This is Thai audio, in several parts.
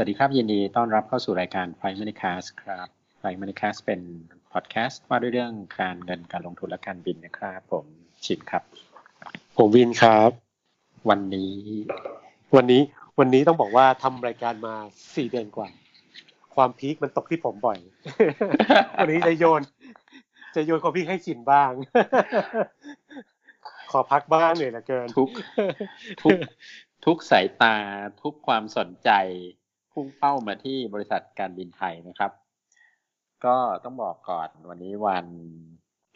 วัสดีครับยินดีต้อนรับเข้าสู่รายการ Prime Money Cast ครับ Prime Money Cast เป็นพอดแคสต์ว่าด้วยเรื่องการเงินการลงทุนและการบินนะครับ ผมชินครับ ผมวินครับ วันนี้ วันนี้วันนี้ต้องบอกว่าทำรายการมาสี่เดือนกว่า ความพีคมันตกที่ผมบ่อย วันนี้จะโยน จะโยนความพีคให้ชินบ้าง ขอพักบ้างเหนื่อยเหลือเกินทุกทุกทุกสายตาทุกความสนใจ พุ่งเป้ามาที่บริษัทการบินไทยนะครับ ก็ต้องบอกก่อนวันนี้วัน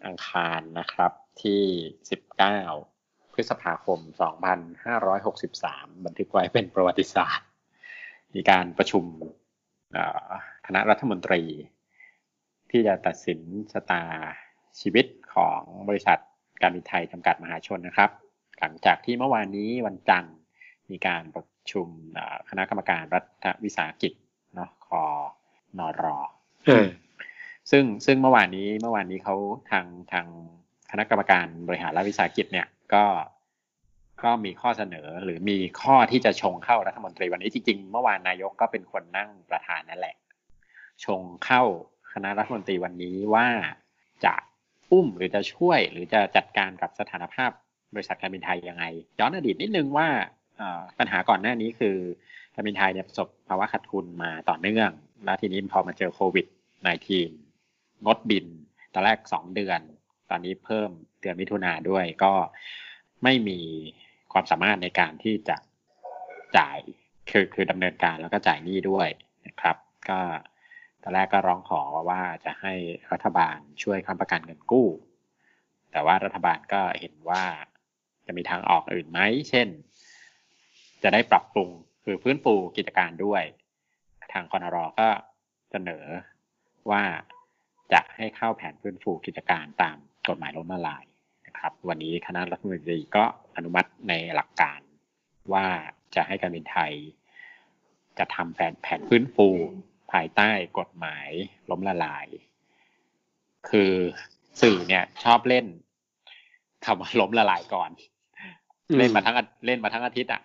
อังคารนะครับที่ 19 พฤษภาคม 2563 บันทึกไว้เป็นประวัติศาสตร์ มีการประชุมคณะรัฐมนตรี ที่จะตัดสินชะตาชีวิตของบริษัทการบินไทยจำกัดมหาชนนะครับ หลังจากที่เมื่อวานนี้วันจันทร์ มีการประชุมคณะกรรมการรัฐวิสาหกิจเนาะคอนอรอซึ่งซึ่งเมื่อวานนี้เมื่อวานนี้เขาทางทางคณะกรรมการบริหารรัฐวิสาหกิจเนี่ยก็ก็มีข้อเสนอหรือมีข้อที่จะชงเข้ารัฐมนตรีวันนี้จริงๆเมื่อวานนายกก็เป็นคนนั่งประธานนั่นแหละ ชงเข้าคณะรัฐมนตรีวันนี้ว่าจะอุ้มหรือจะช่วยหรือจะจัดการกับสถานภาพบริษัทการบินไทยยังไงย้อนอดีตนิดนึงว่า ปัญหาก่อนหน้านี้คือการบินไทยเนี่ยประสบภาวะขาดทุนมาต่อเนื่อง แล้วทีนี้พอมาเจอโควิด -19 งดบิน ตอนแรกสองเดือน ตอนนี้เพิ่มเดือนมิถุนาด้วยก็ไม่มีความสามารถในการที่จะจ่ายคือคือดำเนินการแล้วก็จ่ายหนี้ด้วยนะครับ ก็ตอนแรกก็ร้องขอว่าจะให้รัฐบาลช่วยค้ำประกันเงินกู้ แต่ว่ารัฐบาลก็เห็นว่าจะมีทางออกอื่นไหม เช่น จะได้ปรับปรุงคือพื้นฟูกิจการด้วย ทางคอนรอก็เสนอว่าจะให้เข้าแผนพื้นฟูกิจการตามกฎหมายล้มละลายนะครับ วันนี้คณะรัฐมนตรีก็อนุมัติในหลักการว่าจะให้การบินไทย จะทำแผนแผนพื้นฟูภายใต้กฎหมายล้มละลาย คือสื่อเนี่ยชอบเล่นคำว่าล้มละลายก่อน เล่นมาทั้งเล่นมาทั้งอาทิตย์อะ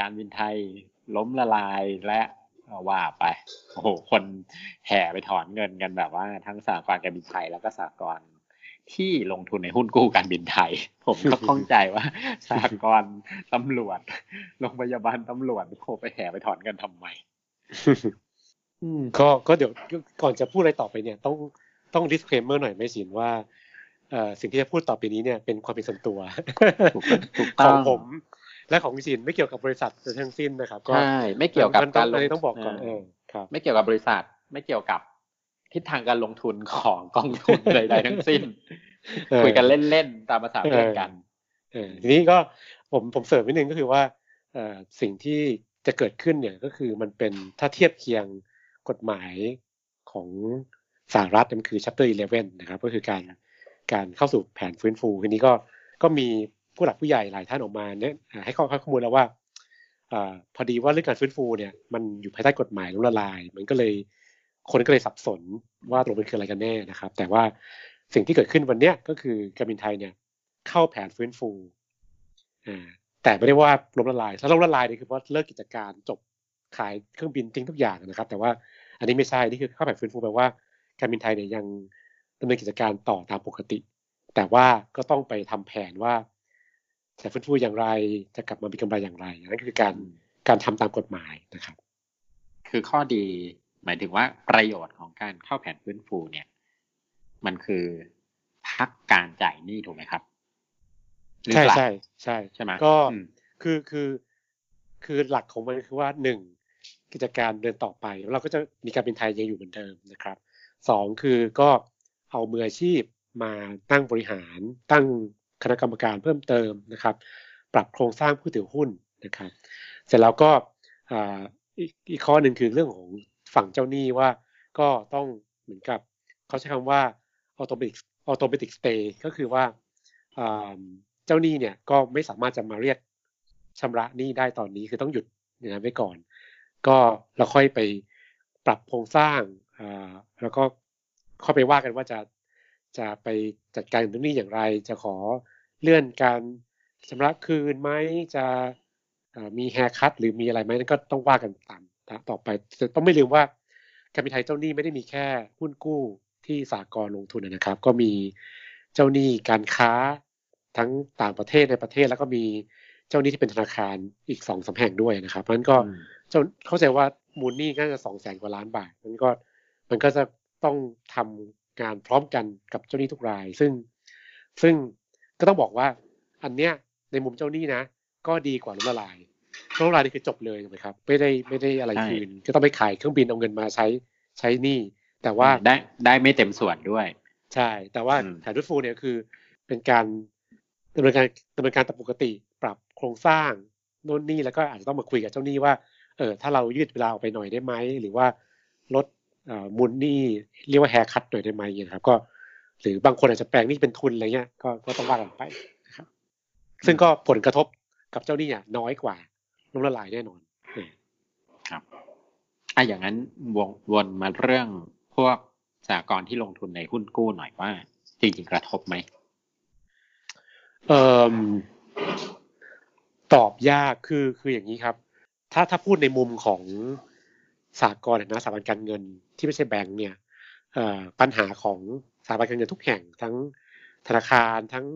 การบินไทยล้มละลายและว่าไปโอ้โหคนแห่ไปถอนเงินกันแบบว่า ทั้งสากลการบินไทยแล้วก็สากลที่ลงทุนในหุ้นกู้การบินไทย ผมก็ข้องใจว่าสากลตำรวจโรงพยาบาลตำรวจโคไปแห่ไปถอนเงินทำไมก็ก็เดี๋ยวก่อนจะพูดอะไรต่อไปเนี่ยต้องต้อง disclaimer หน่อยไม่สินว่าเอ่อสิ่งที่จะพูดต่อไปนี้เนี่ยเป็นความเป็นส่วนตัวของผม และของสินไม่เกี่ยวกับบริษัททั้งสิ้นนะครับก็ใช่ไม่เกี่ยวกับการลงต้องบอกก่อนเออครับไม่เกี่ยวกับบริษัทไม่เกี่ยวกับทิศทางการลงทุนของกองทุนใดๆทั้งสิ้น คุยกันเล่นๆตามภาษาเพื่อนกันทีนี้ก็ผมผมเสริมนิดนึงก็คือว่าสิ่งที่จะเกิดขึ้นเนี่ยก็คือมันเป็นถ้าเทียบเคียงกฎหมายของสหรัฐมันคือ chapter 11 นะครับ ก็คือการการเข้าสู่แผนฟื้นฟูทีนี้ก็ก็มี ผู้หลักผู้ใหญ่หลายท่านออกมาเนี่ยให้ข้อข้อมูลแล้วว่าอพอดีว่าเรื่องการฟื้นฟูเนี่ยมันอยู่ภายใต้กฎหมายล้มละลาย มันก็เลยคนก็เลยสับสนว่าตรงเป็นคืออะไรกันแน่นะครับ แต่ว่าสิ่งที่เกิดขึ้นวันนี้ก็คือการบินไทยเนี่ยเข้าแผนฟื้นฟูอ่าแต่ไม่ได้ว่าล้มละลายถ้าล้มละลายนี่คือว่าเลิกกิจการจบขายเครื่องบินทิ้งทุกอย่างนะครับ แต่ว่าอันนี้ไม่ใช่นี่คือเข้าแผนฟื้นฟูแปลว่าการบินไทยเนี่ยยังดำเนินกิจการต่อตามปกติ แต่ว่าก็ต้องไปทำแผนว่า จะฟื้นฟูอย่างไรจะกลับมามีกำไรอย่างไรนั่นคือการการทำตามกฎหมายนะครับ คือข้อดีหมายถึงว่าประโยชน์ของการเข้าแผนฟื้นฟูเนี่ย มันคือพักการจ่ายหนี้ถูกไหมครับใช่ใช่ใช่ใช่ไหมก็คือคือคือหลักของมันคือว่าหนึ่งกิจการเดินต่อไปเราก็จะมีการเป็นไทยยังอยู่เหมือนเดิมนะครับสองคือก็เอามืออาชีพมาตั้งบริหารตั้ง คณะกรรมการเพิ่มเติมนะครับ ปรับโครงสร้างผู้ถือหุ้นนะครับ เสร็จแล้วก็อีกข้อหนึ่งคือเรื่องของฝั่งเจ้าหนี้ว่าก็ต้องเหมือนกับเขาใช้คำว่า automatic automatic stay ก็คือว่าเจ้าหนี้เนี่ยก็ไม่สามารถจะมาเรียกชำระหนี้ได้ตอนนี้คือต้องหยุดอย่างนั้นไว้ก่อน ก็เราค่อยไปปรับโครงสร้างแล้วก็ค่อยไปว่ากันว่าจะ จะไปจัดการตรงนี้อย่างไร จะขอเลื่อนการชำระคืนไหมจะมีแฮร์คัตหรือมีอะไรไหมนั่นก็ต้องว่ากันตามต่อไปต้องไม่ลืมว่าการบินไทยเจ้าหนี้ไม่ได้มีแค่หุ้นกู้ที่สากลลงทุนนะครับ ก็มีเจ้าหนี้การค้าทั้งต่างประเทศในประเทศแล้วก็มีเจ้าหนี้ที่เป็นธนาคารอีกสองสาแห่งด้วยนะครับเพราะฉะนั้นก็เจ้าเข้าใจว่ามูลหนี้ก็จะสองแสนกว่าล้านบาทมันก็มันก็จะต้องทำ งานพร้อมกันกับเจ้าหนี้ทุกราย ซึ่งซึ่งก็ต้องบอกว่าอันเนี้ยในมุมเจ้าหนี้นะ ก็ดีกว่าล้มละลายล้มละลายนี่คือจบเลยถูกไหมครับ ไม่ได้ไม่ได้อะไรคืน ก็ต้องไปขายเครื่องบินเอาเงินมาใช้ใช้หนี้แต่ว่าได้ได้ไม่เต็มส่วนด้วย ใช่ แต่ว่าแผนฟื้ฟูเนี่ยคือเป็นการดำเนินการดำเนินการตามปกติปรับโครงสร้างโน่นนี่แล้วก็อาจจะต้องมาคุยกับเจ้าหนี้ว่าเออถ้าเรายืดเวลาออกไปหน่อยได้ไหมหรือว่าลด มูลหนี้เรียกว่าแฮร์คัตหน่อยได้ไหมอย่างครับ ก็หรือบางคนอาจจะแปลงนี่เป็นทุนอะไรเงี้ยก็ก็ต้องว่ากันไปนะครับซึ่งก็ผลกระทบกับเจ้าหนี้อะน้อยกว่าล้มละลายแน่นอนครับอะอย่างนั้นววนมาเรื่องพวกสากลที่ลงทุนในหุ้นกู้หน่อยว่า จริงๆกระทบไหมเอ่อตอบยากคือคืออย่างนี้ครับ ถ้าถ้าพูดในมุมของ สากลนะสถาบันการเงินที่ไม่ใช่แบงก์เนี่ยปัญหาของสถาบันการเงินทุกแห่งทั้งธนาคารทั้ง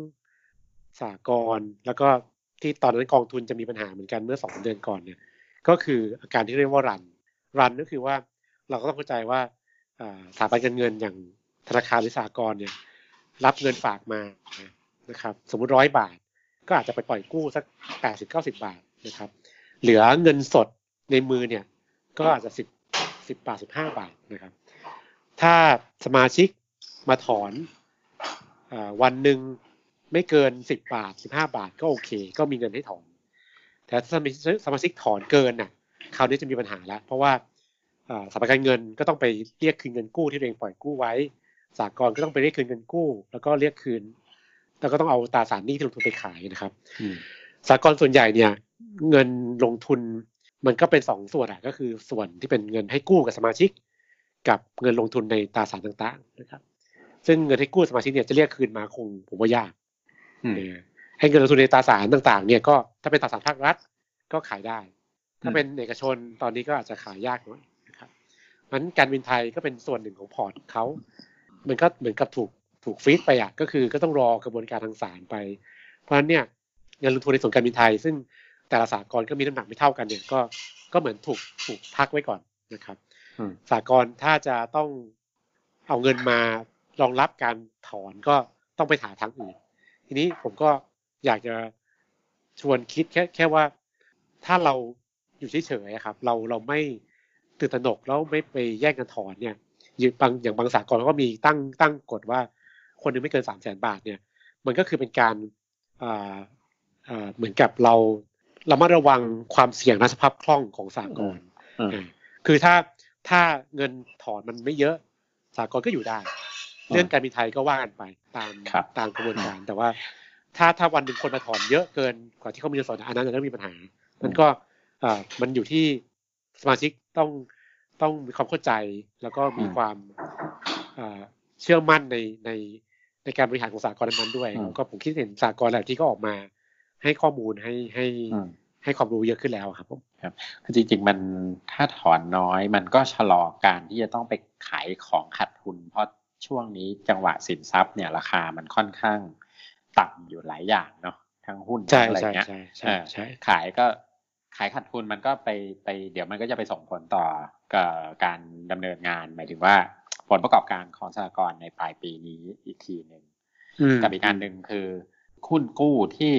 สากลแล้วก็ที่ตอนนั้นกองทุนจะมีปัญหาเหมือนกันเมื่อสองเดือนก่อนเนี่ยก็คืออาการที่เรียกว่ารันรันก็คือว่าเราก็ต้องเข้าใจว่าสถาบันการเงินอย่างธนาคารหรือสากลเนี่ยรับเงินฝากมานะครับสมมุติร้อยบาท ก็อาจจะไปปล่อยกู้สักแปดสิบเก้าสิบาทนะครับเหลือเงินสดในมือเนี่ย ก็อาจจะสิบสิบบาทสิบห้าบาทนะครับ ถ้าสมาชิกมาถอนอวันหนึ่งไม่เกินสิบบาทสิบห้าบาทก็โอเค ก็มีเงินให้ถอน แต่ถ้าสมาชิกถอนเกินน่ะคราวนี้จะมีปัญหาแล้ว เพราะว่าสถาบันการเงินก็ต้องไปเรียกคืนเงินกู้ที่ตัวเองปล่อยกู้ไว้สากลก็ต้องไปเรียกคืนเงินกู้ แล้วก็เรียกคืน แล้วก็ต้องเอาตราสารหนี้ที่ลงทุนไปขายนะครับสากลส่วนใหญ่เนี่ย เงินลงทุน มันก็เป็นสองส่วนอะก็คือส่วนที่เป็นเงินให้กู้กับสมาชิก กับเงินลงทุนในตราสารต่างๆนะครับ ซึ่งเงินให้กู้สมาชิกเนี่ยจะเรียกคืนมาคงผมว่ายากให้เงินลงทุนในตราสารต่างๆ เนี่ยก็ถ้าเป็นตราสารภาครัฐก็ขายได้ ถ้าเป็นเอกชนตอนนี้ก็อาจจะขายยากหน่อยนะครับมันการบินไทยก็เป็นส่วนหนึ่งของพอร์ตเขา มันก็เหมือนกับถูกถูกฟีดไปอะก็คือก็ต้องรอกระบวนการทางศาลไป เพราะฉะนั้นเนี่ยเงินลงทุนในส่วนการบินไทย ซึ่ง แต่ละสากลก็มีน้ำหนักไม่เท่ากันเนี่ยก็ก็เหมือนถูกถูกพักไว้ก่อนนะครับสากลถ้าจะต้องเอาเงินมารองรับการถอนก็ต้องไปหาทางอื่น ทีนี้ผมก็อยากจะชวนคิดแค่แค่ว่าถ้าเราอยู่เฉยๆครับ เราเราไม่ตื่นตระหนกแล้วไม่ไปแย่งกันถอนเนี่ยอย่างบางอย่างบางสากลก็มีตั้งตั้งกฎว่าคนหนึ่งไม่เกินสามแสนบาทเนี่ย มันก็คือเป็นการอ่าอ่าเหมือนกับเราเรามาระวังความเสี่ยงในสภาพคล่องของสากลคือถ้าถ้าเงินถอนมันไม่เยอะสากลก็อยู่ได้ เรื่องการบินไทยก็ว่ากันไปตามตามกระบวนการ แต่ว่า ถ้าถ้าวันหนึ่งคนมาถอนเยอะเกินกว่าที่เขามีเงินสดอันนั้นจะต้องมีปัญหามันก็อ่ามันอยู่ที่สมาชิกต้องต้องมีความเข้าใจแล้วก็มีความเชื่อมั่นในในในการบริหารของสากลนั้นด้วย ก็ผมคิดเห็นสากลแหละที่ก็ออกมา ให้ข้อมูลให้ให้ให้ความรู้เยอะขึ้นแล้วครับผมครับจริง ๆ มันถ้าถอนน้อย มันก็ชะลอการที่จะต้องไปขายของขาดทุน เพราะช่วงนี้จังหวะสินทรัพย์เนี่ยราคามันค่อนข้างต่ำอยู่หลายอย่างเนาะทั้งหุ้นอะไรเงี้ยใช่ขายก็ขายขาดทุนมันก็ไปไป เดี๋ยวมันก็จะไปส่งผลต่อการดำเนินงาน หมายถึงว่าผลประกอบการของสหกรณ์ในปลายปีนี้อีกทีหนึ่งกับอีกอันหนึ่งคือหุ้นกู้ที่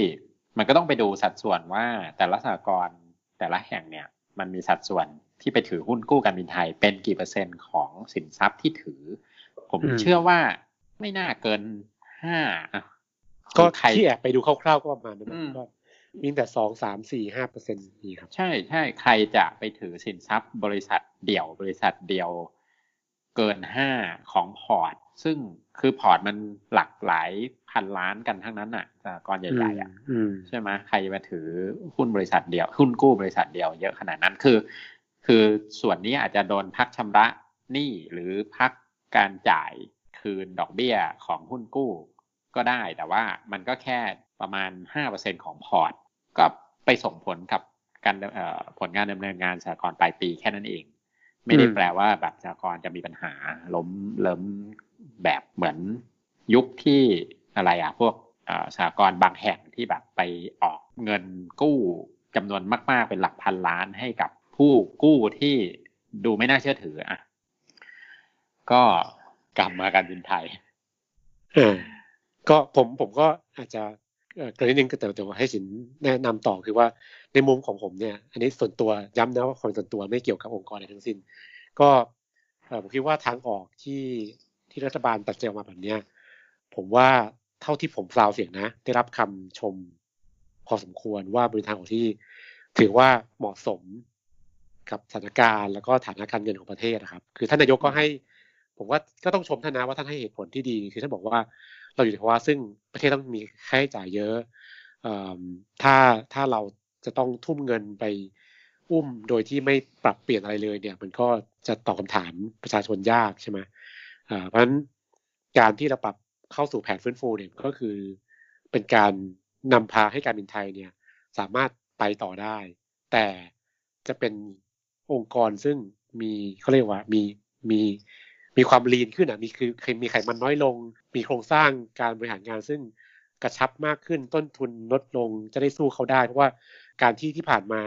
มันก็ต้องไปดูสัดส่วนว่าแต่ละสหกรณ์แต่ละแห่งเนี่ย มันมีสัดส่วนที่ไปถือหุ้นกู้การบินไทย เป็นกี่เปอร์เซ็นต์ของสินทรัพย์ที่ถือ ผมเชื่อว่าไม่น่าเกินห้าก็ใครที่แอบไปดูคร่าวๆก็ประมาณนั้นก็มีแต่สองสามสี่ห้าเปอร์เซ็นต์นี่ครับ ใช่ใช่ใครจะไปถือสินทรัพย์บริษัทเดี่ยวบริษัทเดียวเกินห้าของพอร์ต ซึ่งคือพอร์ตมันหลักหลายพันล้านกันทั้งนั้นอะสหกรณ์ใหญ่ๆอะใช่ไหมใครมาถือหุ้นบริษัทเดียว หุ้นกู้บริษัทเดียวเยอะขนาดนั้นคือ คือส่วนนี้อาจจะโดนพักชำระหนี้หรือพักการจ่ายคืนดอกเบี้ยของหุ้นกู้ก็ได้ แต่ว่ามันก็แค่ประมาณห้าเปอร์เซ็นต์ของพอร์ต ก็ไปส่งผลกับการผลงานดำเนินงานสหกรณ์ปลายปีแค่นั้นเอง ไม่ได้แปลว่าแบบสหกรณ์จะมีปัญหาล้มเลิม แบบเหมือนยุคที่อะไรอะพวกสหกรณ์บางแห่งที่แบบไปออกเงินกู้จำนวนมากๆเป็นหลักพันล้านให้กับผู้กู้ที่ดูไม่น่าเชื่อถืออะก็กลับมาการบินไทยก็ผมผมก็อาจจะกรณีนึงก็แต่แต่ว่าให้สินแนะนำต่อคือว่าในมุมของผมเนี่ย อันนี้ส่วนตัวย้ำนะว่าความส่วนตัวไม่เกี่ยวกับองค์กรอะไรทั้งสิ้น ก็ผมคิดว่าทางออกที่ ที่รัฐบาลตัดใจออกมาแบบเนี้ยผมว่าเท่าที่ผมฟลาวเสียงนะ ได้รับคำชมพอสมควรว่าเป็นทางออที่ ถือว่าเหมาะสมกับสถานการณ์แล้วก็ฐานะการเงินของประเทศนะครับ คือท่านนายกก็ให้ ผมว่าก็ต้องชมท่านนะว่าท่านให้เหตุผลที่ดี คือท่านบอกว่าเราอยู่ในภาวะซึ่งประเทศต้องมีค่าใช้จ่ายเยอะถ้าถ้าเราจะต้องทุ่มเงินไปอุ้มโดยที่ไม่ปรับเปลี่ยนอะไรเลยเนี่ย มันก็จะตอบคาถามประชาชนยากใช่ไหม เพราะฉะนั้นการที่เราปรับเข้าสู่แผนฟื้นฟูเนี่ยก็คือเป็นการนำพาให้การบินไทยเนี่ยสามารถไปต่อได้ แต่จะเป็นองค์กรซึ่งมีเขาเรียกว่ามีมีมีความลีนขึ้นอะมีคือมีไขมันน้อยลง มีโครงสร้างการบริหารงานซึ่งกระชับมากขึ้นต้นทุนลดลงจะได้สู้เขาได้ เพราะว่าการที่ที่ผ่านมา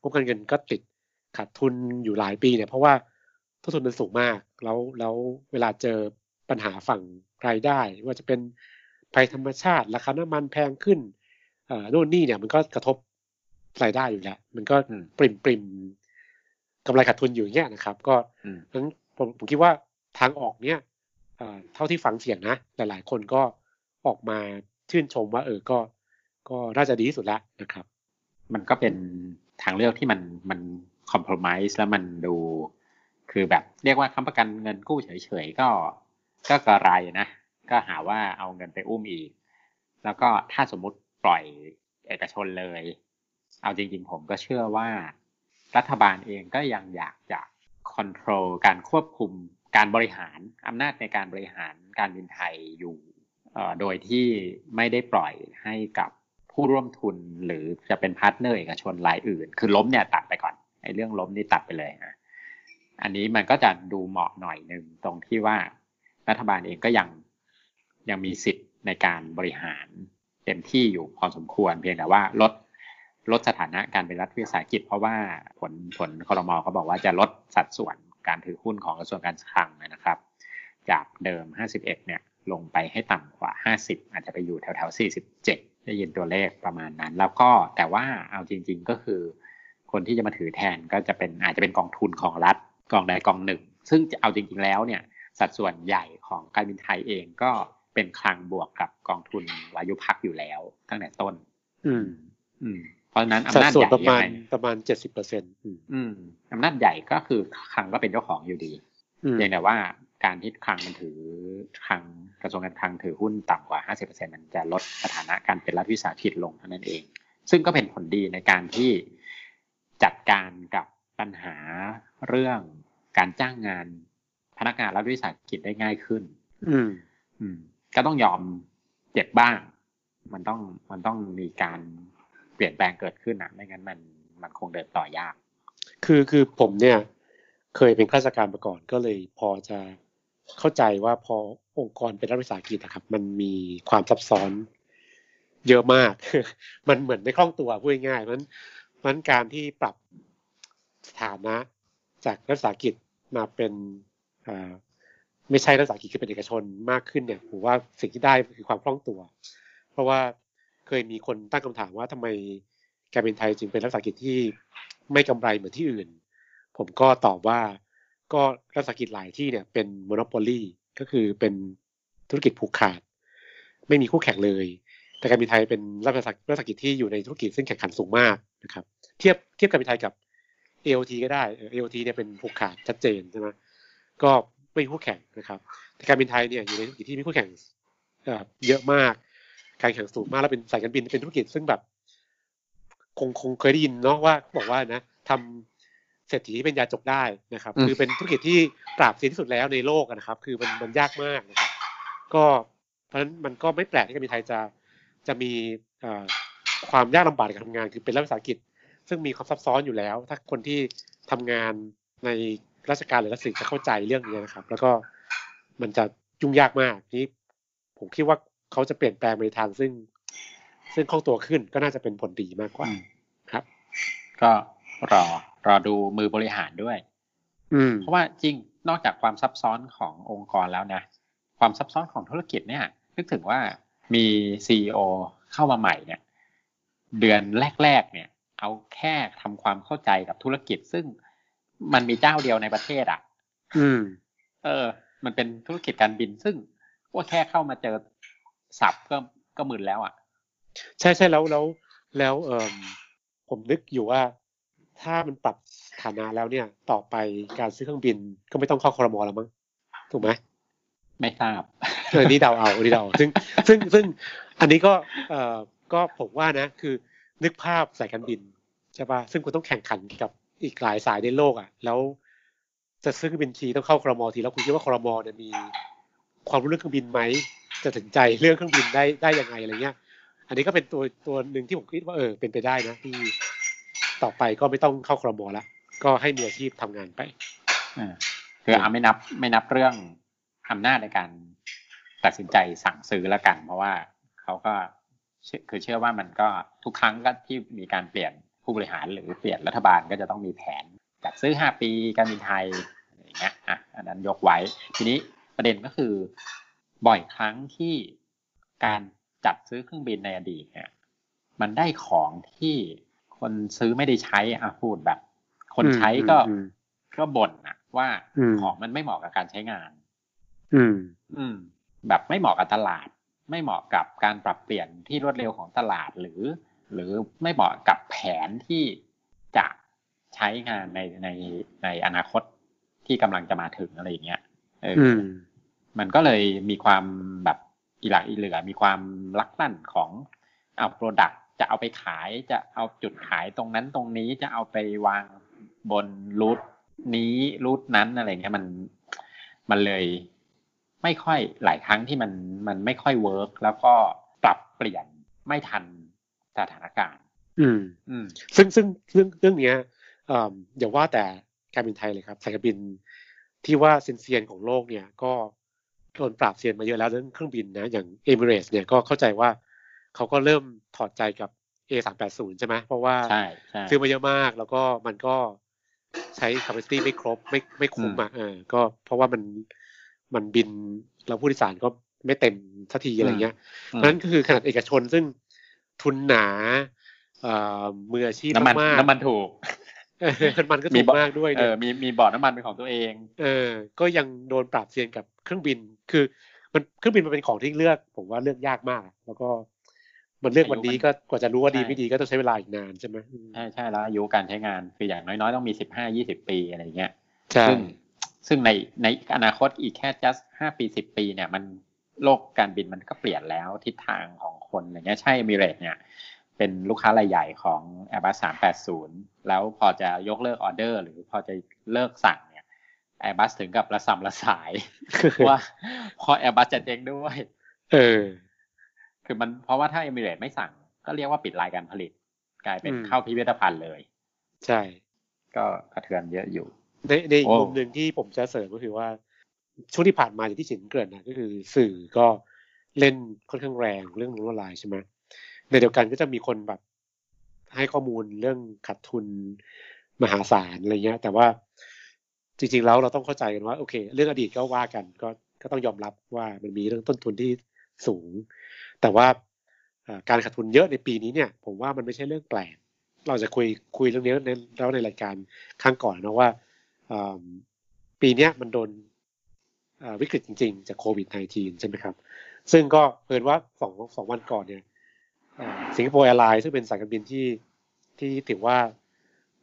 งบการเงินก็ติดขาดทุนอยู่หลายปีเนี่ยเพราะว่า ต้นทุนมันสูงมาก แล้วแล้วเวลาเจอปัญหาฝั่งรายได้ ว่าจะเป็นภัยธรรมชาติ ราคาน้ำมันแพงขึ้นอ่าโน่นนี่เนี่ยมันก็กระทบรายได้อยู่แล้ว มันก็ปริมปริมกำไรขาดทุนอยู่เงี้ยนะครับ ก็นั้นผมผมคิดว่าทางออกเนี้ยเท่าที่ฟังเสียงนะ หลาย ๆ คนก็ออกมาชื่นชมว่า เออก็ ก็น่าจะดีที่สุดแล้วนะครับ มันก็เป็นทางเลือกที่มันมันคอมเพลมไพร์แล้วมันดู คือแบบเรียกว่าค้ำประกันเงินกู้เฉยๆก็ก็กระไรนะ ก็หาว่าเอาเงินไปอุ้มอีก แล้วก็ถ้าสมมุติปล่อยเอกชนเลย เอาจริงๆผมก็เชื่อว่า รัฐบาลเองก็ยังอยากจะ control การควบคุมการบริหารอำนาจในการบริหารการบินไทยอยู่โดยที่ไม่ได้ปล่อยให้กับผู้ร่วมทุนหรือจะเป็น partner เอกชนรายอื่น คือล้มเนี่ยตัดไปก่อนไอ้เรื่องล้มนี่ตัดไปเลยนะ อันนี้มันก็จะดูเหมาะหน่อยหนึ่งตรงที่ว่ารัฐบาลเองก็ยังยังมีสิทธิ์ในการบริหารเต็มที่อยู่พอสมควรเพียงแต่ว่าลดลดสถานะการเป็นรัฐวิสาหกิจ เพราะว่าผลผลคอรมอเขาบอกว่าจะลดสัดส่วนการถือหุ้นของกระทรวงการคลังนะครับ จากเดิม 51 เนี่ยลงไปให้ต่ำกว่า 50 อาจจะไปอยู่แถวๆ47 ได้ยินตัวเลขประมาณนั้น แล้วก็แต่ว่าเอาจริง ๆก็คือ คนที่จะมาถือแทนก็จะเป็นอาจจะเป็นกองทุนของรัฐ กองใดกองหนึ่ง ซึ่งเอาจริง ๆ แล้วเนี่ยสัดส่วนใหญ่ของการบินไทยเองก็เป็นคลังบวกกับกองทุนวายุพักอยู่แล้วตั้งแต่ต้น อืม อืม เพราะฉะนั้นอำนาจใหญ่ประมาณประมาณเจ็ดสิบเปอร์เซ็นต์อืมอำนาจใหญ่ก็คือคลังก็เป็นเจ้าของอยู่ดีเพียงแต่ว่าการที่คลังมันถือคลังกระทรวงการคลังถือหุ้นต่ำกว่าห้าสิบเปอร์เซ็นมันจะลดสถานะการเป็นรัฐวิสาหกิจลงเท่านั้นเอง ซึ่งก็เป็นผลดีในการที่จัดการกับ ปัญหาเรื่องการจ้างงานพนักงานรัฐวิสาหกิจได้ง่ายขึ้น อืม อืม ก็ต้องยอมเจ็บบ้าง มันต้องมันต้องมีการเปลี่ยนแปลงเกิดขึ้นอะไม่งั้นมันมันคงเดินต่อยาก คือคือผมเนี่ย เคยเป็นข้าราชการมาก่อนก็เลยพอจะเข้าใจว่าพอองค์กรเป็นรัฐวิสาหกิจนะครับ มันมีความซับซ้อนเยอะมาก มันเหมือนไม่คล่องตัวพูดง่ายๆมันมันการที่ปรับ สถานะจากรัฐวิสาหกิจมาเป็นไม่ใช่รัฐวิสาหกิจคือเป็นเอกชนมากขึ้นเนี่ยผมว่าสิ่งที่ได้คือความคล่องตัว เพราะว่าเคยมีคนตั้งคำถามว่าทำไมการบินไทยจึงเป็นรัฐวิสาหกิจที่ไม่กำไรเหมือนที่อื่น ผมก็ตอบว่าก็รัฐวิสาหกิจหลายที่เนี่ยเป็นโมโนโปลีก็คือเป็นธุรกิจผูกขาด ไม่มีคู่แข่งเลย แต่การบินไทยเป็นรัฐวิสาหกิจที่อยู่ในธุรกิจซึ่งแข่งขันสูงมากนะครับ เทียบเทียบการบินไทยกับ AOT ก็ได้ AOT เนี่ยเป็นผูกขาดชัดเจนใช่ไหมก็ไม่มีคู่แข่งนะครับแต่การบินไทยเนี่ยอยู่ในธุรกิจที่มีคู่แข่งเยอะมาก การแข่งสูงมากแล้วเป็นสายการบินเป็นธุรกิจซึ่งแบบคงคงเคยได้ยินเนาะว่าบอกว่านะทำเศรษฐีเป็นยาจกได้นะครับ คือเป็นธุรกิจที่ปราบเซียนที่สุดแล้วในโลกนะครับ คือมันมันยากมากนะครับ ก็เพราะฉะนั้นมันก็ไม่แปลกที่การบินไทยจะจะมีความยากลำบากในการทำงาน คือเป็นรัฐวิสาหกิจ ซึ่งมีความซับซ้อนอยู่แล้ว ถ้าคนที่ทำงานในราชการหรือรัฐศิลป์จะเข้าใจเรื่องนี้นะครับ แล้วก็มันจะยุ่งยากมากนี่ผมคิดว่าเขาจะเปลี่ยนแปลงไปทางซึ่ง ซึ่งคล่องตัวขึ้นก็น่าจะเป็นผลดีมากกว่าครับ ก็รอรอดูมือบริหารด้วยอืมเพราะว่าจริงนอกจากความซับซ้อนขององค์กรแล้วนะ ความซับซ้อนของธุรกิจเนี่ย นึกถึงว่ามีซีอเข้ามาใหม่เนี่ย เดือนแรก ๆ เนี่ย เอาแค่ทำความเข้าใจกับธุรกิจ ซึ่งมันมีเจ้าเดียวในประเทศอะ อืม เออ มันเป็นธุรกิจการบินซึ่งว่าแค่เข้ามาเจอสับก็ก็มึนแล้วอะ ใช่ใช่แล้วแล้วแล้วเออผมนึกอยู่ว่า ถ้ามันปรับฐานะแล้วเนี่ย ต่อไปการซื้อเครื่องบินก็ไม่ต้องเข้าคอรมอแล้วมั้งถูกไหมไม่ทราบเออนี่เดาเอาอันนี้เดาเอาซึ่งซึ่งซึ่งอันนี้ก็เอ่อก็ผมว่านะ คือ นึกภาพสายการบินใช่ป่ะซึ่งคุณต้องแข่งขันกับอีกหลายสายในโลกอะ แล้วจะซื้อเครื่องบินทีต้องเข้าคอรมอทีแล้วคุณคิดว่าคอรมอเนี่ยมีความรู้เรื่องเครื่องบินไหมจะถึงใจเรื่องเครื่องบินได้ได้ยังไงอะไรเงี้ย อันนี้ก็เป็นตัวตัวหนึ่งที่ผมคิดว่าเออเป็นไปได้นะที่ต่อไปก็ไม่ต้องเข้าครมอละก็ให้มีอาชีพทำงานไปอ่าคือเอาไม่นับไม่นับเรื่องอำนาจในการตัดสินใจสั่งซื้อแล้วกัน เพราะว่าเขาก็ คือเชื่อว่ามันก็ทุกครั้งก็ที่มีการเปลี่ยนผู้บริหารหรือเปลี่ยนรัฐบาลก็จะต้องมีแผนจัดซื้อห้าปีการบินไทยอะไรอย่างเงี้ยอะอันนั้นยกไว้ ทีนี้ประเด็นก็คือบ่อยครั้งที่การจัดซื้อเครื่องบินในอดีตเนี่ยมันได้ของที่คนซื้อไม่ได้ใช้อะพูดแบบ คนใช้ก็อืมก็บ่นอะว่าอืมของมันไม่เหมาะกับการใช้งาน อืม อืม แบบไม่เหมาะกับตลาด ไม่เหมาะกับการปรับเปลี่ยนที่รวดเร็วของตลาดหรือ หรือไม่เหมาะกับแผนที่จะใช้งานในในในอนาคตที่กำลังจะมาถึงอะไรอย่างเงี้ยเออออืมมันก็เลยมีความแบบอีหลักอีเหลือมีความลักลั่นของเอาโปรดักจะเอาไปขายจะเอาจุดขายตรงนั้นตรงนี้จะเอาไปวางบนรูทนี้รูทนั้นอะไรเงี้ยมันมันเลย ไม่ค่อยหลายครั้งที่มันมันไม่ค่อย work แล้วก็ปรับเปลี่ยนไม่ทันสถานการณ์ อืม อืม ซึ่งซึ่งเรื่องเรื่องเนี้ยเอ่ออย่าว่าแต่การบินไทยเลยครับสายการบินที่ว่าเซียนๆของโลกเนี่ย ก็โดนปราบเซียนมาเยอะแล้วเรื่องเครื่องบินนะอย่างเอมิเรสเนี่ยก็เข้าใจว่าเขาก็เริ่มถอดใจกับ A380 ใช่ไหมเพราะว่าใช่ใช่ซื้อมาเยอะมากแล้วก็มันก็ใช้ capacity ไม่ครบไม่ไม่คุ้มอะเออก็เพราะว่ามัน มันบินแล้วผู้โดยสารก็ไม่เต็มทันทีอะไรเงี้ยอืมเพราะฉะนั้นก็คือขนาดเอกชนซึ่งทุนหนาเอ่อมืออาชีพน้ำมันมากๆน้ำมันถูกเออน้ำมันก็มีถูกบ่มากด้วยเอเนี่ยอมีมีบ่อน้ำมันเป็นของตัวเอง เออ ก็ยังโดนปราบเซียนกับเครื่องบิน คือ มันเครื่องบินมันเป็นของที่เลือก ผมว่าเลือกยากมาก แล้วก็มันเลือกวันนี้ก็กว่าจะรู้ว่าดีใช่ไม่ดีก็ต้องใช้เวลาอีกนานใช่ไหมอืมใช่ใช่แล้วอายุการใช้งานคืออย่างน้อยๆ ต้องมีสิบห้ายี่สิบปีอะไรเงี้ย ใช่ ซึ่งซึ่งในในอนาคตอีกแค่ just ห้าปีสิบปีเนี่ยมันโลกการบินมันก็เปลี่ยนแล้วทิศทางของคนอะไรเงี้ยใช่มิเรตเนี่ย เป็นลูกค้ารายใหญ่ของ Airbus 380 แล้วพอจะยกเลิกออเดอร์ หรือพอจะเลิกสั่งเนี่ย Airbus ถึงกับระสำระสายว่าพอ Airbus จะเจ๊งด้วย เออ คือมันเพราะว่าถ้าเอมิเรตไม่สั่ง ก็เรียกว่าปิดรายการผลิต กลายเป็นอืมเข้าพิพิธภัณฑ์เลย ใช่ ก็กระเทือนเยอะอยู่ ในในอีกโอ้มุมหนึ่งที่ผมจะเสริมก็คือว่า ช่วงที่ผ่านมาอย่างที่ฉินเกริ่นนะก็คือสื่อก็เล่นค่อนข้างแรงเรื่องล้มละลายใช่ไหมในเดียวกันก็จะมีคนแบบให้ข้อมูลเรื่องขาดทุนมหาศาลอะไรเงี้ย แต่ว่าจริง ๆ แล้วเราต้องเข้าใจกันว่า โอเค เรื่องอดีตก็ว่ากัน ก็ก็ต้องยอมรับว่ามันมีเรื่องต้นทุนที่สูง แต่ว่าเอ่อการขาดทุนเยอะในปีนี้เนี่ย ผมว่ามันไม่ใช่เรื่องแปลกเราจะคุยคุยเรื่องนี้ในแล้วในรายการครั้งก่อนนะว่าอืม ปีเนี้ยมันโดนเอ่อวิกฤตจริง ๆ จากโควิด -19 ใช่ไหมครับ ซึ่งก็เผอิญว่าสองสองวันก่อนเนี่ยสิงคโปร์แอร์ไลน์ซึ่งเป็นสายการบินที่ที่ถือว่า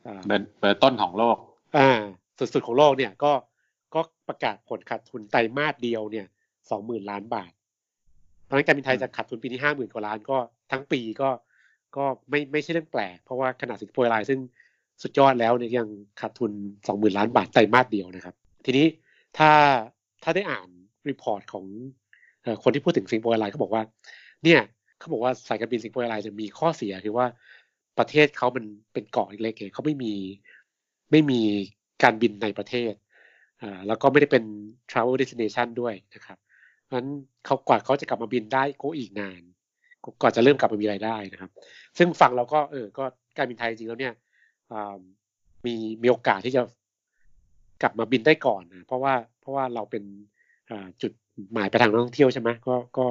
อ่าเบอร์เบอร์ต้นของโลก อ่า สุดๆของโลกเนี่ยก็ก็ประกาศผลขาดทุนไตรมาสเดียวเนี่ยสองหมื่นล้านบาทเพราะฉะนั้นการบินไทยจะขาดทุนปีนี้ห้าหมื่นกว่าล้านก็ทั้งปีก็ก็ไม่ไม่ใช่เรื่องแปลก เพราะว่าขนาดสิงคโปร์แอร์ไลน์ซึ่ง สุดยอดแล้วเนี่ยยังขาดทุนสองหมื่นล้านบาทไตรมาสเดียวนะครับ ทีนี้ถ้าถ้าได้อ่าน report ของอคนที่พูดถึงสิงคโปร์แอร์ไลน์เขาบอกว่า เนี่ยเขาบอกว่าสายการบินสิงคโปร์แอร์ไลน์จะมีข้อเสียคือว่าประเทศเขามันเป็นเกาะเล็กๆเขาไม่มีไม่มีการบินในประเทศอ่าแล้วก็ไม่ได้เป็น travel destination ด้วยนะครับเพราะฉะนั้นเขากว่าเขาจะกลับมาบินได้ก็อีกนานก่อนจะเริ่มกลับมามีรายได้นะครับ ซึ่งฝั่งเราก็เออก็การบินไทยจริงแล้วเนี่ย มีมีโอกาสที่จะกลับมาบินได้ก่อนนะเพราะว่าเพราะว่าเราเป็นจุดหมายไปทางนักท่องเที่ยวใช่ไหมก็ก็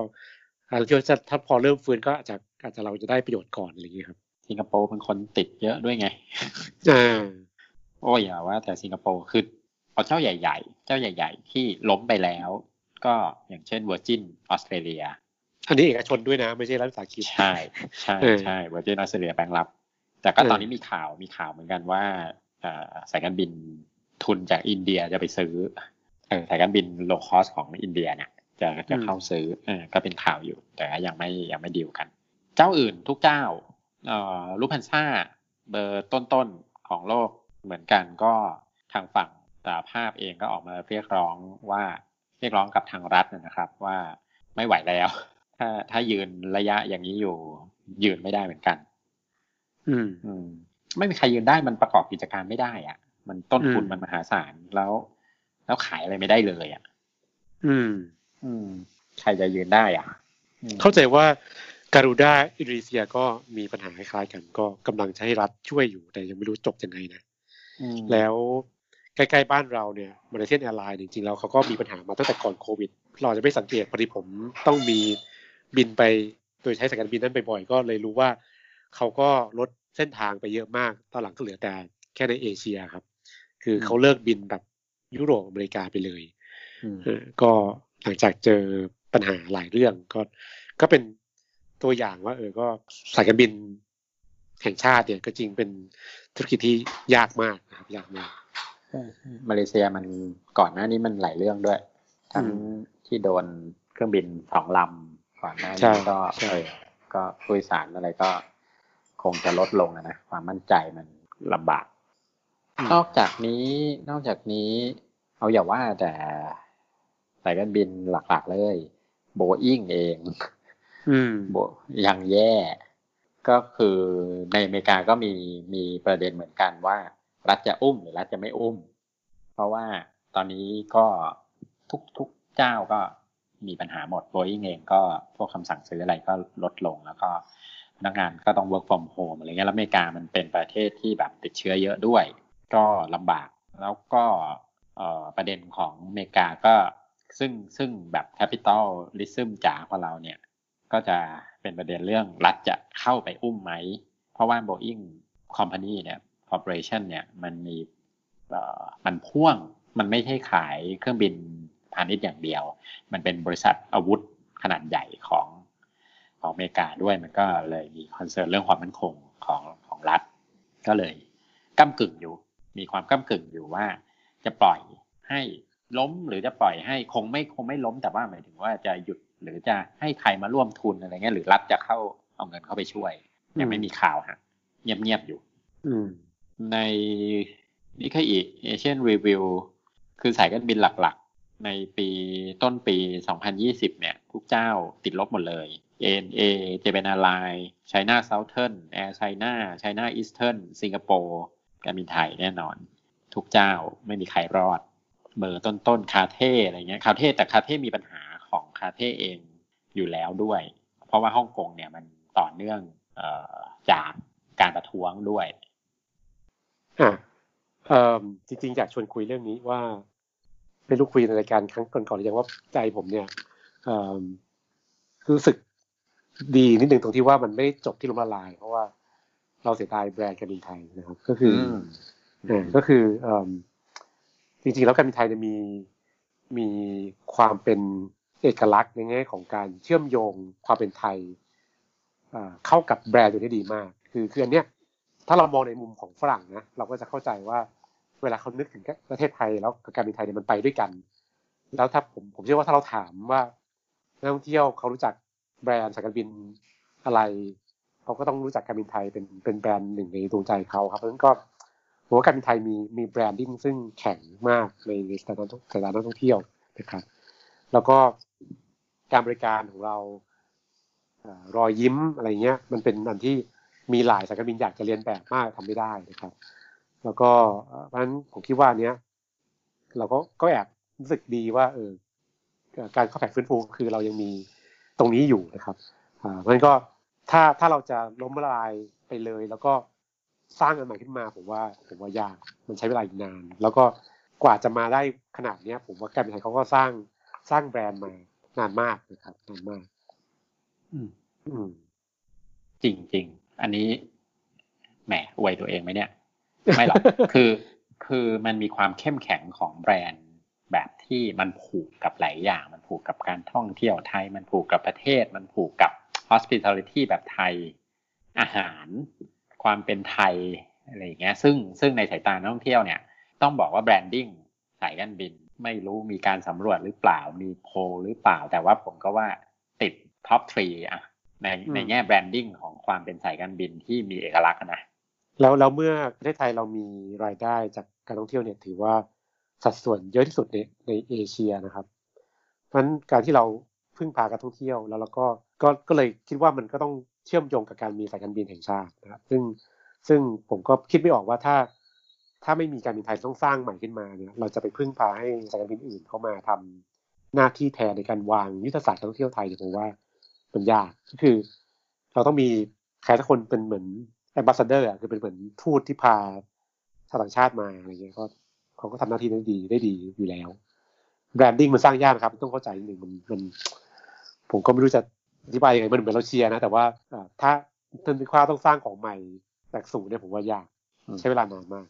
การท่องเที่ยวจะถ้าพอเริ่มฟื้นก็อาจจะอาจจะเราจะได้ประโยชน์ก่อนอะไรอย่างนี้ครับ สิงคโปร์เป็นคนติดเยอะด้วยไงอ่าโอ้ยอย่าว่าแต่สิงคโปร์คือเอาเจ้าใหญ่ ๆ เจ้าใหญ่ ๆ ที่ล้มไปแล้ว ก็อย่างเช่นเวอร์จินออสเตรเลียอันนี้เอกชนด้วยนะ ไม่ใช่รัฐวิสาหกิจใช่ใช่ใช่เวอร์จินออสเตรเลีย bankrupt แต่ก็ตอนนี้มีข่าวมีข่าวเหมือนกันว่าสายการบินทุนจากอินเดียจะไปซื้อเออสายการบิน low-cost ของอินเดียเนี่ยจะจะเข้าซื้อเออก็เป็นข่าวอยู่ แต่ยังไม่ยังไม่ดีลกัน เจ้าอื่นทุกเจ้าเอ่อลูพันซ่าเบอร์ต้นๆของโลกเหมือนกันก็ทางฝั่งสาภาพเองก็ออกมาเรียกร้องว่าเรียกร้องกับทางรัฐนะครับ ว่าไม่ไหวแล้ว ถ้าถ้ายืนระยะอย่างนี้อยู่ยืนไม่ได้เหมือนกัน อืมอืมไม่มีใครยืนได้มันประกอบกิจการไม่ได้อะ มันต้นทุนมันมหาศาลแล้ว แล้วขายอะไรไม่ได้เลยอะ อืม อืม ใครจะยืนได้อะ เข้าใจว่าการูด้าอินโดนีเซียก็มีปัญหาคล้ายๆกัน ก็กำลังจะให้รัฐช่วยอยู่แต่ยังไม่รู้จบยังไงนะแล้วใกล้ๆบ้านเราเนี่ยมาเลเซียแอร์ไลน์จริงๆแล้วเขาก็มีปัญหามาตั้งแต่ก่อนโควิด เราจะไม่สังเกตพอดีผมต้องมีบินไปโดยใช้สายการบินนั้นบ่อยๆก็เลยรู้ว่า เขาก็ลดเส้นทางไปเยอะมาก ตอนหลังก็เหลือแต่แค่ในเอเชียครับ คือเขาเลิกบินแบบยุโรปอเมริกาไปเลย ก็หลังจากเจอปัญหาหลายเรื่องก็ก็เป็นตัวอย่างว่า เออก็สายการบินแห่งชาติเนี่ยก็จริงเป็นธุรกิจที่ยากมากนะครับยากมากมาเลเซียมันก่อนหน้านี้มันหลายเรื่องด้วย ทั้งที่โดนเครื่องบินสองลำก่อนหน้านี้ก็เออก็ผู้โดยสารอะไรก็ คงจะลดลงนะความมั่นใจมันลำบากนอกจากนี้นอกจากนี้ เอาอย่าว่าแต่สายการบินหลักๆเลยโบอิงเองโบยังแย่ ก็คือในอเมริกาก็มีมีประเด็นเหมือนกันว่า รัฐจะอุ้มหรือรัฐจะไม่อุ้ม เพราะว่าตอนนี้ก็ทุกทุกเจ้าก็มีปัญหาหมดโบอิงเองก็พวกคำสั่งซื้ออะไรก็ลดลงแล้วก็พ นักงานก็ต้อง work from home อะไรเงี้ยแล้วอเมริกามันเป็นประเทศที่แบบติดเชื้อเยอะด้วย ก็ลำบากแล้วก็ประเด็นของอเมริกาก็ซึ่งซึ่งแบบ capitalism จ๋าของเราเนี่ย ก็จะเป็นประเด็นเรื่องรัฐจะเข้าไปอุ้มไหม เพราะว่า Boeing Company เนี่ย Corporation เนี่ยมันมีมันพ่วงมันไม่ใช่ขายเครื่องบินพาณิชย์อย่างเดียว มันเป็นบริษัทอาวุธขนาดใหญ่ของ ของอเมริกาด้วยมันก็เลยมีคอนเซิร์นเรื่องความมั่นคงของของรัฐ ก็เลยก้ากึ่งอยู่ มีความก้ากึ่งอยู่ว่า จะปล่อยให้ล้มหรือจะปล่อยให้คงไม่คงไม่ล้มแต่ว่าหมายถึงว่าจะหยุดหรือจะให้ใครมาร่วมทุนอะไรเงี้ยหรือรัฐจะเข้าเอาเงินเข้าไปช่วยยังไม่มีข่าวฮะเงียบๆอยู่อืในนี่แค่อีกเอเชียนรีวิวคือสายการบินหลักๆ ในปีต้นปี 2020 เนี่ย ทุกเจ้าติดลบหมดเลย ANA Japan Airlines China Southern Air China China Eastern สิงคโปร์การบินไทยแน่นอน ทุกเจ้าไม่มีใครรอดเบอร์ต้นๆคาเท่อะไรเงี้ยคาเท่แต่คาเท่มีปัญหาของคาเท่เองอยู่แล้วด้วย เพราะว่าฮ่องกงเนี่ยมันต่อเนื่องอจากการประท้วงด้วยอ่าจริงๆอยากชวนคุยเรื่องนี้ว่าไม่รู้คุยในรายการครั้งก่อนๆหรือยังว่าใจผมเนี่ยรู้สึก ดีนิดหนึ่งตรงที่ว่ามันไม่จบที่ล้มละลาย เพราะว่าเราเสียดายแบรนด์การบินไทยนะครับ ก็คือก็คือจริงๆแล้วการบินไทยจะมีมีความเป็นเอกลักษณ์ในแง่ของการเชื่อมโยงความเป็นไทยเข้ากับแบรนด์ตัวนี้ดีมาก คือคืออันเนี้ยถ้าเรามองในมุมของฝรั่งนะเราก็จะเข้าใจว่าเวลาเขานึกถึงประเทศไทยแล้วกับการบินไทยเนี่ยมันไปด้วยกัน แล้วถ้าผมผมเชื่อว่าถ้าเราถามว่านักท่องเที่ยวเขารู้จัก แบรนด์สายการบินอะไรเขาก็ต้องรู้จักการบินไทยเป็นเป็นแบรนด์หนึ่งในดวงใจเขาครับเพราะฉะนั้นก็ผมว่าการบินไทยมีมี branding ซึ่งแข็งมากในสถานสถานท่องเที่ยวนะครับแล้วก็การบริการของเรารอยยิ้มอะไรเงี้ยมันเป็นอันที่มีหลายสายการบินอยากจะเรียนแบบมากทำไม่ได้นะครับ แล้วก็เพราะฉะนั้นผมคิดว่าเนี้ยเราก็ก็แอบรู้สึกดีว่าเออการเข้าแผนฟื้นฟูคือเรายังมี ตรงนี้อยู่นะครับอ่าเพราะฉะนั้นก็ถ้าถ้าเราจะล้มละลายไปเลย แล้วก็สร้างอันใหม่ขึ้นมาผมว่าผมว่ายากมันใช้เวลาอีกนาน แล้วก็กว่าจะมาได้ขนาดเนี้ย ผมว่าการบินไทยเขาก็สร้างสร้างแบรนด์มานานมากนะครับนานมาก อืม อืม จริงจริงอันนี้แหมอวยตัวเองไหมเนี่ย ไม่หรอกคือคือมันมีความเข้มแข็งของแบรนด์แบบ ที่มันผูกกับหลายอย่าง มันผูกกับการท่องเที่ยวไทย มันผูกกับประเทศ มันผูกกับ hospitality แบบไทย อาหาร ความเป็นไทยอะไรอย่างเงี้ย ซึ่งซึ่งในสายตานักท่องเที่ยวเนี่ย ต้องบอกว่า branding สายการบิน ไม่รู้มีการสำรวจหรือเปล่า มีโพลหรือเปล่า แต่ว่าผมก็ว่าติด top three อะในในแง่ branding ของความเป็นสายการบินที่มีเอกลักษณ์อะนะแล้วแล้วเมื่อประเทศไทยเรามีรายได้จากการท่องเที่ยวเนี่ยถือว่า สัดส่วนเยอะที่สุดในในเอเชียนะครับ เพราะฉะนั้นการที่เราพึ่งพาการท่องเที่ยวแล้วเราก็ก็ก็เลยคิดว่ามันก็ต้องเชื่อมโยงกับการมีสายการบินแห่งชาตินะครับซึ่งซึ่งผมก็คิดไม่ออกว่าถ้าถ้าไม่มีการบินไทยต้องสร้างใหม่ขึ้นมาเนี่ยเราจะไปพึ่งพาให้สายการบินอื่นเข้ามาทำหน้าที่แทนในการวางยุทธศาสตร์ท่องเที่ยวไทยเนี่ยผมว่ามันยากก็คือ เราต้องมีใครสักคนเป็นเหมือนแอมบาสเดอร์อะคือเป็นเหมือนทูตที่พาชาวต่างชาติมาอะไรเงี้ยก็ เขาก็ทำหน้าที่ได้ดีได้ดีอยู่แล้ว branding มันสร้างยากนะครับต้องเข้าใจนิดนึงมันมัน ผมก็ไม่รู้จะอธิบายยังไงมันเหมือนเราเชียร์นะ แต่ว่าอ่าถ้าถามพี่ว่าต้องสร้างของใหม่จากศูนย์เนี่ยผมว่ายากอืมใช้เวลานานมาก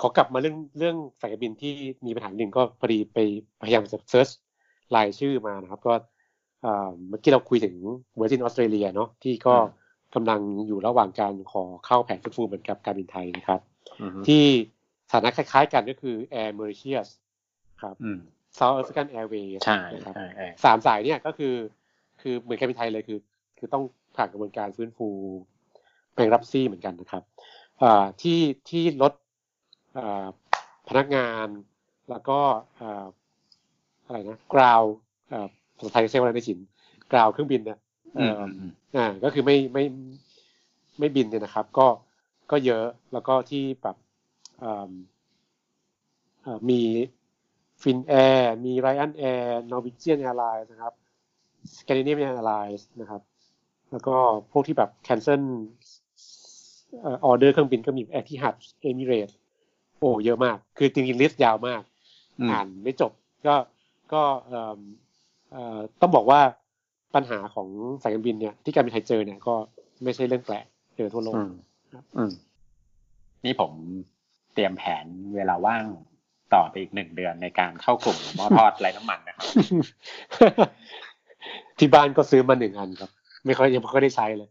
ขอกลับมาเรื่องเรื่องสายการบินที่มีปัญหาหนึ่งก็พอดีไปพยายามจะ search รายชื่อมานะครับ ก็อ่าเมื่อกี้เราคุยถึง Virgin Australia เนาะที่ก็กำลังอยู่ระหว่างการขอเข้าแผนฟื้นฟูเหมือนกับการบินไทยนะครับอื มที่ฐานะคล้ายๆกันก็คือ Air Mauritius ครับอืม South African Airways ใช่นะครับใช่ใช่สามสายเนี่ยก็คือ คือเหมือนการบินไทยเลยคือ คือต้องผ่านกระบวนการฟื้นฟูแบงรับซี่เหมือนกันนะครับอ่าที่ที่ลดอ่าพนักงานแล้วก็อ่าอะไรนะกราวอ่าภาษาไทยเรียกว่าอะไรนะชินกราวเครื่องบินเนี่ยอืเอ่มออืมอ่าก็คือไม่ไม่ไม่บินเนี่ยนะครับ ก็ก็เยอะแล้วก็ที่แบบอ่าอ่า มี Finnair มี Ryanair Norwegian Airlines นะครับ Scandinavian Airlines นะครับแล้วก็พวกที่แบบ cancel order เครื่องบินก็มี Etihad Emirates โอ้เยอะมาก คือจริงๆ list ยาวมากอืมอ่านไม่จบ ก็ก็เอิ่มเอ่อต้องบอกว่าปัญหาของสายการบินเนี่ยที่การบินไทยเจอเนี่ยก็ไม่ใช่เรื่องแปลกเจอทั่วโลกอืมอืมนี่ผมเต รียมแผนเวลาว่างต่อไปอีกหนึ่งเดือนในการเข้ากลุ่มหม้อทอดไร้น้ำมันนะครับ ที่บ้านก็ซื้อมาหนึ่งอันครับ ไม่ค่อยยังไม่ค่อยได้ใช้เลย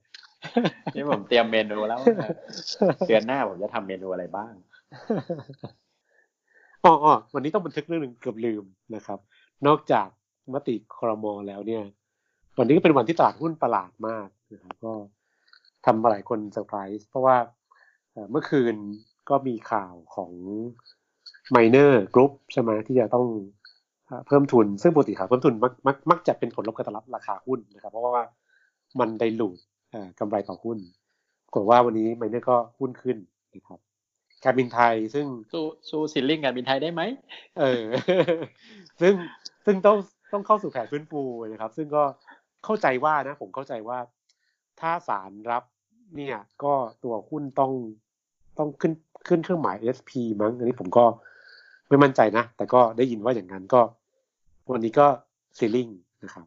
นี่ผมเตรียมเมนูแล้วว่าเดือนหน้าผมจะทำเมนูอะไรบ้างอ๋ออ๋อวันนี้ต้องบันทึกเรื่องหนึ่งเกือบลืมนะครับ นอกจากมติครมแล้วเนี่ย วันนี้ก็เป็นวันที่ตลาดหุ้นประหลาดมากนะครับก็ทำมาหลายคนเซอร์ไพรส์เพราะว่าเอ่อเมื่อคืน ก็มีข่าวของ Miner Group ใช่ไหมที่จะต้องเอ่อเพิ่มทุน ซึ่งปกติข่าวเพิ่มทุนมักมักมักจะเป็นผลลบกับตลาดราคาหุ้นนะครับ เพราะว่ามันไดลูดเอ่อกำไรต่อหุ้นปรากฏว่าวันนี้ Miner ก็หุ้นขึ้นนะครับการบินไทยซึ่งสู้สู้ซิลลิ่งการบินไทยได้ไหมเออ ซึ่งซึ่งต้องต้องเข้าสู่แผนฟื้นฟูนะครับ ซึ่งก็เข้าใจว่านะ ผมเข้าใจว่า ถ้าศาลรับเนี่ย ก็ตัวหุ้นต้องต้องขึ้น ขึ้นเครื่องหมาย SP มั้ง อันนี้ผมก็ไม่มั่นใจนะ แต่ก็ได้ยินว่าอย่างนั้นก็ วันนี้ก็ซีลิงนะครับ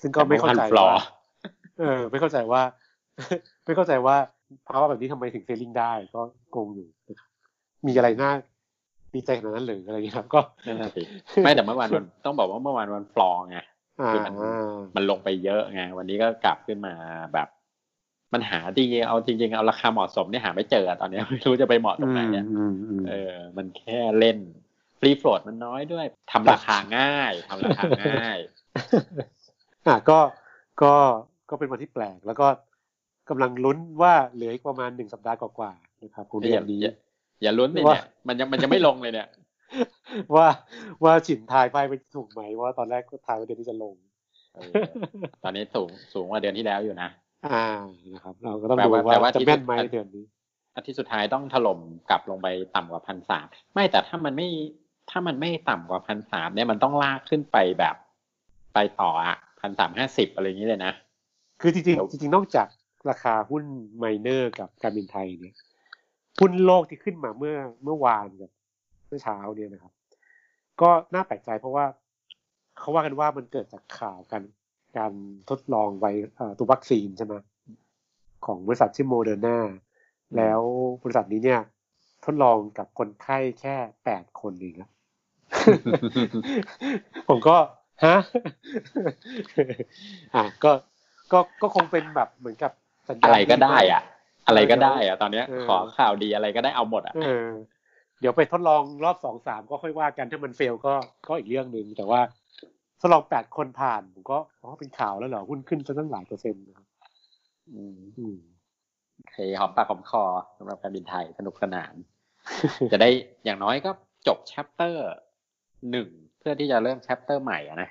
ซึ่งก็ไม่เข้าใจแต่เมื่อวานว่า floor เออ ไม่เข้าใจว่า ไม่เข้าใจว่าภาวะแบบนี้ทำไมถึงเซลลิงได้ ก็โกงอยู่นะครับมีอะไรน่าดีใจขนาดนั้นหรืออะไรอย่างเงี้ยครับก็นั่นน่ะสิไม่แต่เมื่อวานวันต้องบอกว่าเมื่อวานวันฟลองไงอ่าคือมันมันลงไปเยอะไงวันนี้ก็กลับขึ้นมาแบบ มันหาจริงๆเอาจริงๆเอาราคาเหมาะสมเนี่ยหาไม่เจออะตอนเนี้ยไม่รู้จะไปเหมาะตรงไหนเนี่ยอืมอืมเออ มันแค่เล่นฟรีโฟลดมันน้อยด้วยทำราคาง่ายทำราคาง่าย อะก็ก็ก็เป็นวันที่แปลก แล้วก็กำลังลุ้นว่าเหลืออีกประมาณหนึ่งสัปดาห์กว่าๆนะครับของเดือนนี้อย่าอย่าลุ้นเลยว่าเนี่ยมันยังมันยังไม่ลงเลยเนี่ย ว่าว่าฉินทายไปไปถูกไหมว่าตอนแรกก็ทายว่าเดือนนี้จะลงเออตอนนี้สูงสูงกว่าเดือนที่แล้วอยู่นะ อ่านะครับ เราก็ต้องดูว่าจะแม่นไหมเดือนนี้อาทิตย์สุดท้ายต้องถล่มกลับลงไปต่ำกว่าพันสามไม่แต่ถ้ามันไม่ถ้ามันไม่ต่ำกว่าพันสามเนี่ยมันต้องลากขึ้นไปแบบไปต่ออะพันสามห้าสิบอะไรอย่างนี้เลยนะ คือจริงๆจริงๆนอกจากราคาหุ้นไมเนอร์กับการบินไทยเนี่ยหุ้นโลกที่ขึ้นมาเมื่อเมื่อวานกับเมื่อเช้าเนี่ยนะครับ ก็น่าแปลกใจเพราะว่าเขาว่ากันว่ามันเกิดจากข่าวกัน การทดลองไวตัววัคซีนใช่ไหมของบริษัทชื่อโมเดอร์นาแล้วบริษัทนี้เนี่ย ทดลองกับคนไข้แค่แปดคนเองครับผมก็ฮะอะก็ก็ก็คงเป็นแบบเหมือนกับอะไรก็ได้อะ อะไรก็ได้อะ ตอนเนี้ย ขอข่าวดีอะไรก็ได้เอาหมดอะเดี๋ยวไปทดลองรอบสองสามก็ค่อยว่ากันถ้ามัน fail ก็ก็อีกเรื่องหนึ่งแต่ว่า ทดลองแปดคนผ่านผมก็อ๋อเป็นข่าวแล้วเหรอหุ้นขึ้นซะตั้งหลายเปอร์เซ็นต์นะครับอืมอืมโอเคหอมปากหอมคอสำหรับการบินไทยสนุกสนาน จะได้อย่างน้อยก็จบ chapter หนึ่งเพื่อที่จะเริ่ม chapter ใหม่อะนะ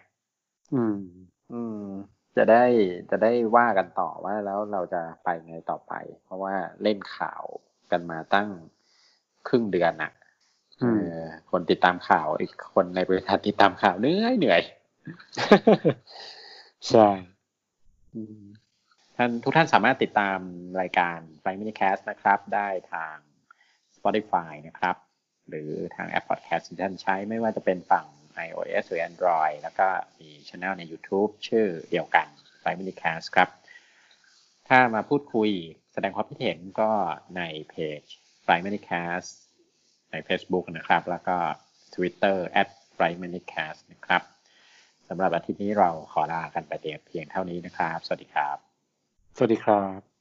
อืม อืม จะได้จะได้ว่ากันต่อว่าแล้วเราจะไปไงต่อไป เพราะว่าเล่นข่าวกันมาตั้งครึ่งเดือนอะคนติดตามข่าวอีกคนในบริษัทติดตามข่าวเหนื่อยเหนื่อย ใช่ท่านทุกท่านสามารถติดตามรายการ Fly Minicast นะครับ ได้ทาง Spotify นะครับ หรือทางแอป Podcast ที่ท่านใช้ไม่ว่าจะเป็นฝั่ง iOS หรือ Android แล้วก็มีช anel ใน YouTube ชื่อเดียวกัน Fly Minicast ครับ ถ้ามาพูดคุยแสดงความคิดเห็นก็ในเพจ Fly Minicast ใน Facebook นะครับ แล้วก็ Twitter at Fly Minicast นะครับ สำหรับอาทิตย์นี้เราขอลากันไปเพียงเท่านี้นะครับ สวัสดีครับ สวัสดีครับ